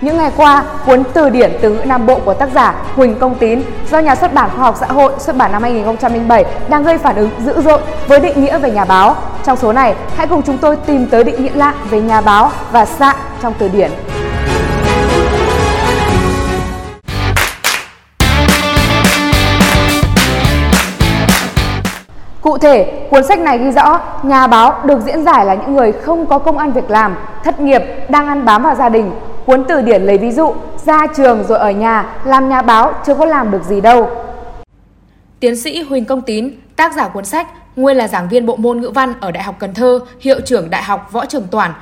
Những ngày qua, cuốn Từ điển từ ngữ Nam Bộ của tác giả Huỳnh Công Tín do nhà xuất bản Khoa học Xã hội xuất bản năm 2007 đang gây phản ứng dữ dội với định nghĩa về nhà báo. Trong số này, hãy cùng chúng tôi tìm tới định nghĩa lạ về nhà báo và xạ trong từ điển. Cụ thể, cuốn sách này ghi rõ nhà báo được diễn giải là những người không có công ăn việc làm, thất nghiệp, đang ăn bám vào gia đình. Cuốn từ điển lấy ví dụ, ra trường rồi ở nhà, làm nhà báo chưa có làm được gì đâu. Tiến sĩ Huỳnh Công Tín, tác giả cuốn sách, nguyên là giảng viên bộ môn ngữ văn ở Đại học Cần Thơ, hiệu trưởng Đại học Võ Trường Toản,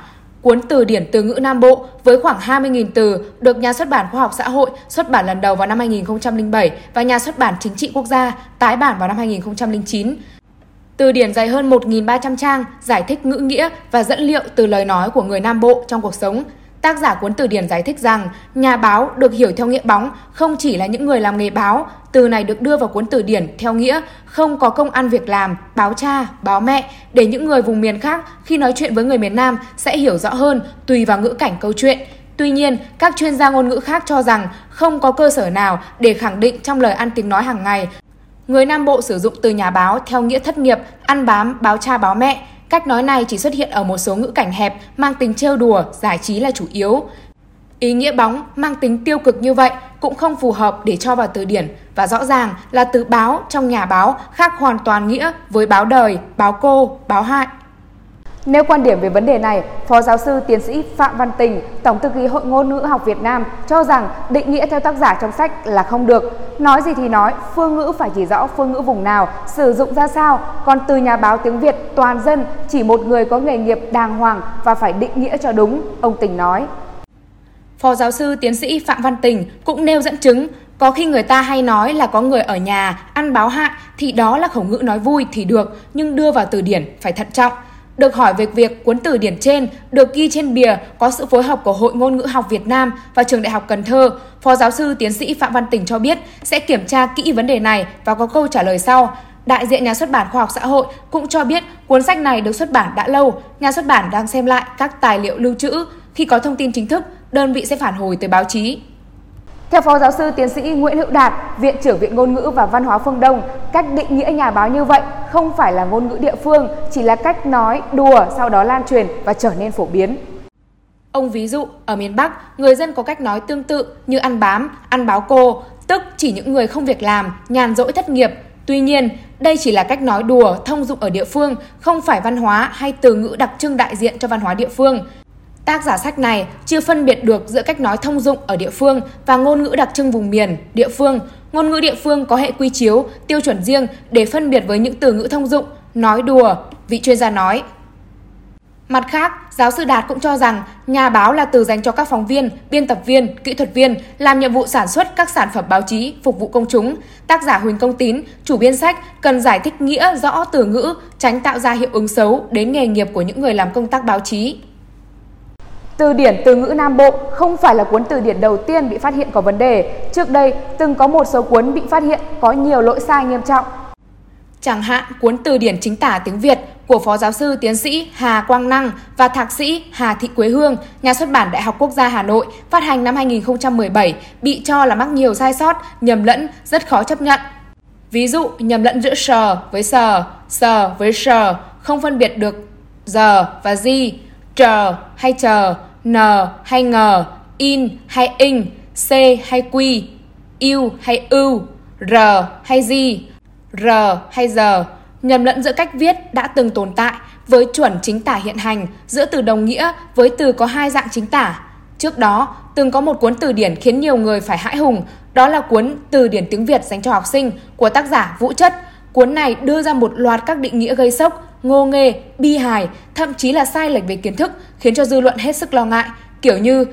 Cuốn từ điển từ ngữ Nam Bộ với khoảng 20.000 từ được Nhà xuất bản Khoa học Xã hội xuất bản lần đầu vào năm 2007 và Nhà xuất bản Chính trị Quốc gia tái bản vào năm 2009. Từ điển dày hơn 1.300 trang, giải thích ngữ nghĩa và dẫn liệu từ lời nói của người Nam Bộ trong cuộc sống. Tác giả cuốn từ điển giải thích rằng, nhà báo được hiểu theo nghĩa bóng không chỉ là những người làm nghề báo, từ này được đưa vào cuốn từ điển theo nghĩa không có công ăn việc làm, báo cha, báo mẹ để những người vùng miền khác khi nói chuyện với người miền Nam sẽ hiểu rõ hơn tùy vào ngữ cảnh câu chuyện. Tuy nhiên, các chuyên gia ngôn ngữ khác cho rằng không có cơ sở nào để khẳng định trong lời ăn tiếng nói hàng ngày Người Nam Bộ sử dụng từ nhà báo theo nghĩa thất nghiệp, ăn bám, báo cha báo mẹ. Cách nói này chỉ xuất hiện ở một số ngữ cảnh hẹp, mang tính trêu đùa, giải trí là chủ yếu. Ý nghĩa bóng mang tính tiêu cực như vậy cũng không phù hợp để cho vào từ điển và rõ ràng là từ báo trong nhà báo khác hoàn toàn nghĩa với báo đời, báo cô, báo hại. Nêu quan điểm về vấn đề này, Phó giáo sư tiến sĩ Phạm Văn Tình, Tổng thư ký Hội ngôn ngữ học Việt Nam cho rằng định nghĩa theo tác giả trong sách là không được. Nói gì thì nói, phương ngữ phải chỉ rõ phương ngữ vùng nào, sử dụng ra sao, còn từ nhà báo tiếng Việt toàn dân chỉ một người có nghề nghiệp đàng hoàng và phải định nghĩa cho đúng, ông Tình nói. Phó giáo sư tiến sĩ Phạm Văn Tình cũng nêu dẫn chứng có khi người ta hay nói là có người ở nhà ăn báo hại thì đó là khẩu ngữ nói vui thì được nhưng đưa vào từ điển phải thận trọng. Được hỏi về việc cuốn từ điển trên được ghi trên bìa có sự phối hợp của Hội Ngôn ngữ học Việt Nam và Trường Đại học Cần Thơ, Phó giáo sư tiến sĩ Phạm Văn Tỉnh cho biết sẽ kiểm tra kỹ vấn đề này và có câu trả lời sau. Đại diện nhà xuất bản Khoa học Xã hội cũng cho biết cuốn sách này được xuất bản đã lâu, nhà xuất bản đang xem lại các tài liệu lưu trữ. Khi có thông tin chính thức, đơn vị sẽ phản hồi tới báo chí. Theo Phó Giáo sư Tiến sĩ Nguyễn Hữu Đạt, Viện trưởng Viện Ngôn ngữ và Văn hóa Phương Đông, cách định nghĩa nhà báo như vậy không phải là ngôn ngữ địa phương, chỉ là cách nói đùa sau đó lan truyền và trở nên phổ biến. Ông ví dụ, ở miền Bắc, người dân có cách nói tương tự như ăn bám, ăn báo cô, tức chỉ những người không việc làm, nhàn rỗi thất nghiệp. Tuy nhiên, đây chỉ là cách nói đùa thông dụng ở địa phương, không phải văn hóa hay từ ngữ đặc trưng đại diện cho văn hóa địa phương. Tác giả sách này chưa phân biệt được giữa cách nói thông dụng ở địa phương và ngôn ngữ đặc trưng vùng miền, địa phương. Ngôn ngữ địa phương có hệ quy chiếu, tiêu chuẩn riêng để phân biệt với những từ ngữ thông dụng, nói đùa, vị chuyên gia nói. Mặt khác, giáo sư Đạt cũng cho rằng nhà báo là từ dành cho các phóng viên, biên tập viên, kỹ thuật viên làm nhiệm vụ sản xuất các sản phẩm báo chí phục vụ công chúng. Tác giả Huỳnh Công Tín, chủ biên sách cần giải thích nghĩa rõ từ ngữ, tránh tạo ra hiệu ứng xấu đến nghề nghiệp của những người làm công tác báo chí. Từ điển từ ngữ Nam Bộ không phải là cuốn từ điển đầu tiên bị phát hiện có vấn đề. Trước đây, từng có một số cuốn bị phát hiện có nhiều lỗi sai nghiêm trọng. Chẳng hạn cuốn từ điển chính tả tiếng Việt của Phó Giáo sư Tiến sĩ Hà Quang Năng và Thạc sĩ Hà Thị Quế Hương, nhà xuất bản Đại học Quốc gia Hà Nội, phát hành năm 2017, bị cho là mắc nhiều sai sót, nhầm lẫn, rất khó chấp nhận. Ví dụ, nhầm lẫn giữa sờ với sờ, sờ với sờ, không phân biệt được giờ và gì, chờ hay chờ, n hay ngờ, in hay in, c hay quy, yêu hay ưu, r hay gì, r hay giờ, nhầm lẫn giữa cách viết đã từng tồn tại với chuẩn chính tả hiện hành giữa từ đồng nghĩa với từ có hai dạng chính tả. Trước đó, từng có một cuốn từ điển khiến nhiều người phải hãi hùng, đó là cuốn Từ điển tiếng Việt dành cho học sinh của tác giả Vũ Chất. Cuốn này đưa ra một loạt các định nghĩa gây sốc, ngô nghê, bi hài, thậm chí là sai lệch về kiến thức, khiến cho dư luận hết sức lo ngại, kiểu như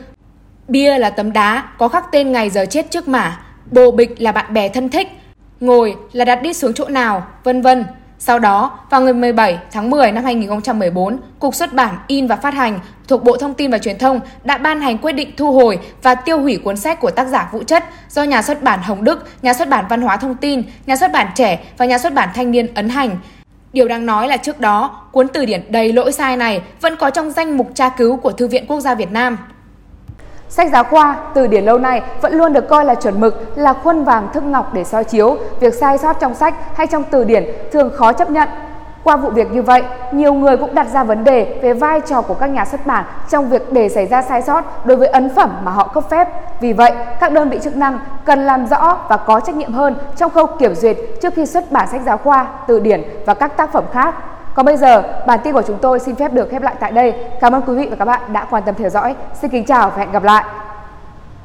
bia là tấm đá có khắc tên ngày giờ chết trước mả, bồ bịch là bạn bè thân thích, ngồi là đặt đi xuống chỗ nào, vân vân. Sau đó, vào ngày 17 tháng 10 năm 2014, Cục xuất bản, in và phát hành thuộc Bộ Thông tin và Truyền thông đã ban hành quyết định thu hồi và tiêu hủy cuốn sách của tác giả Vũ Chất do nhà xuất bản Hồng Đức, nhà xuất bản Văn hóa Thông tin, nhà xuất bản Trẻ và nhà xuất bản Thanh niên ấn hành. Điều đáng nói là trước đó, cuốn từ điển đầy lỗi sai này vẫn có trong danh mục tra cứu của Thư viện Quốc gia Việt Nam. Sách giáo khoa, từ điển lâu nay vẫn luôn được coi là chuẩn mực, là khuôn vàng thước ngọc để soi chiếu. Việc sai sót trong sách hay trong từ điển thường khó chấp nhận. Qua vụ việc như vậy, nhiều người cũng đặt ra vấn đề về vai trò của các nhà xuất bản trong việc để xảy ra sai sót đối với ấn phẩm mà họ cấp phép. Vì vậy, các đơn vị chức năng cần làm rõ và có trách nhiệm hơn trong khâu kiểm duyệt trước khi xuất bản sách giáo khoa, từ điển và các tác phẩm khác. Còn bây giờ, bản tin của chúng tôi xin phép được khép lại tại đây. Cảm ơn quý vị và các bạn đã quan tâm theo dõi. Xin kính chào và hẹn gặp lại.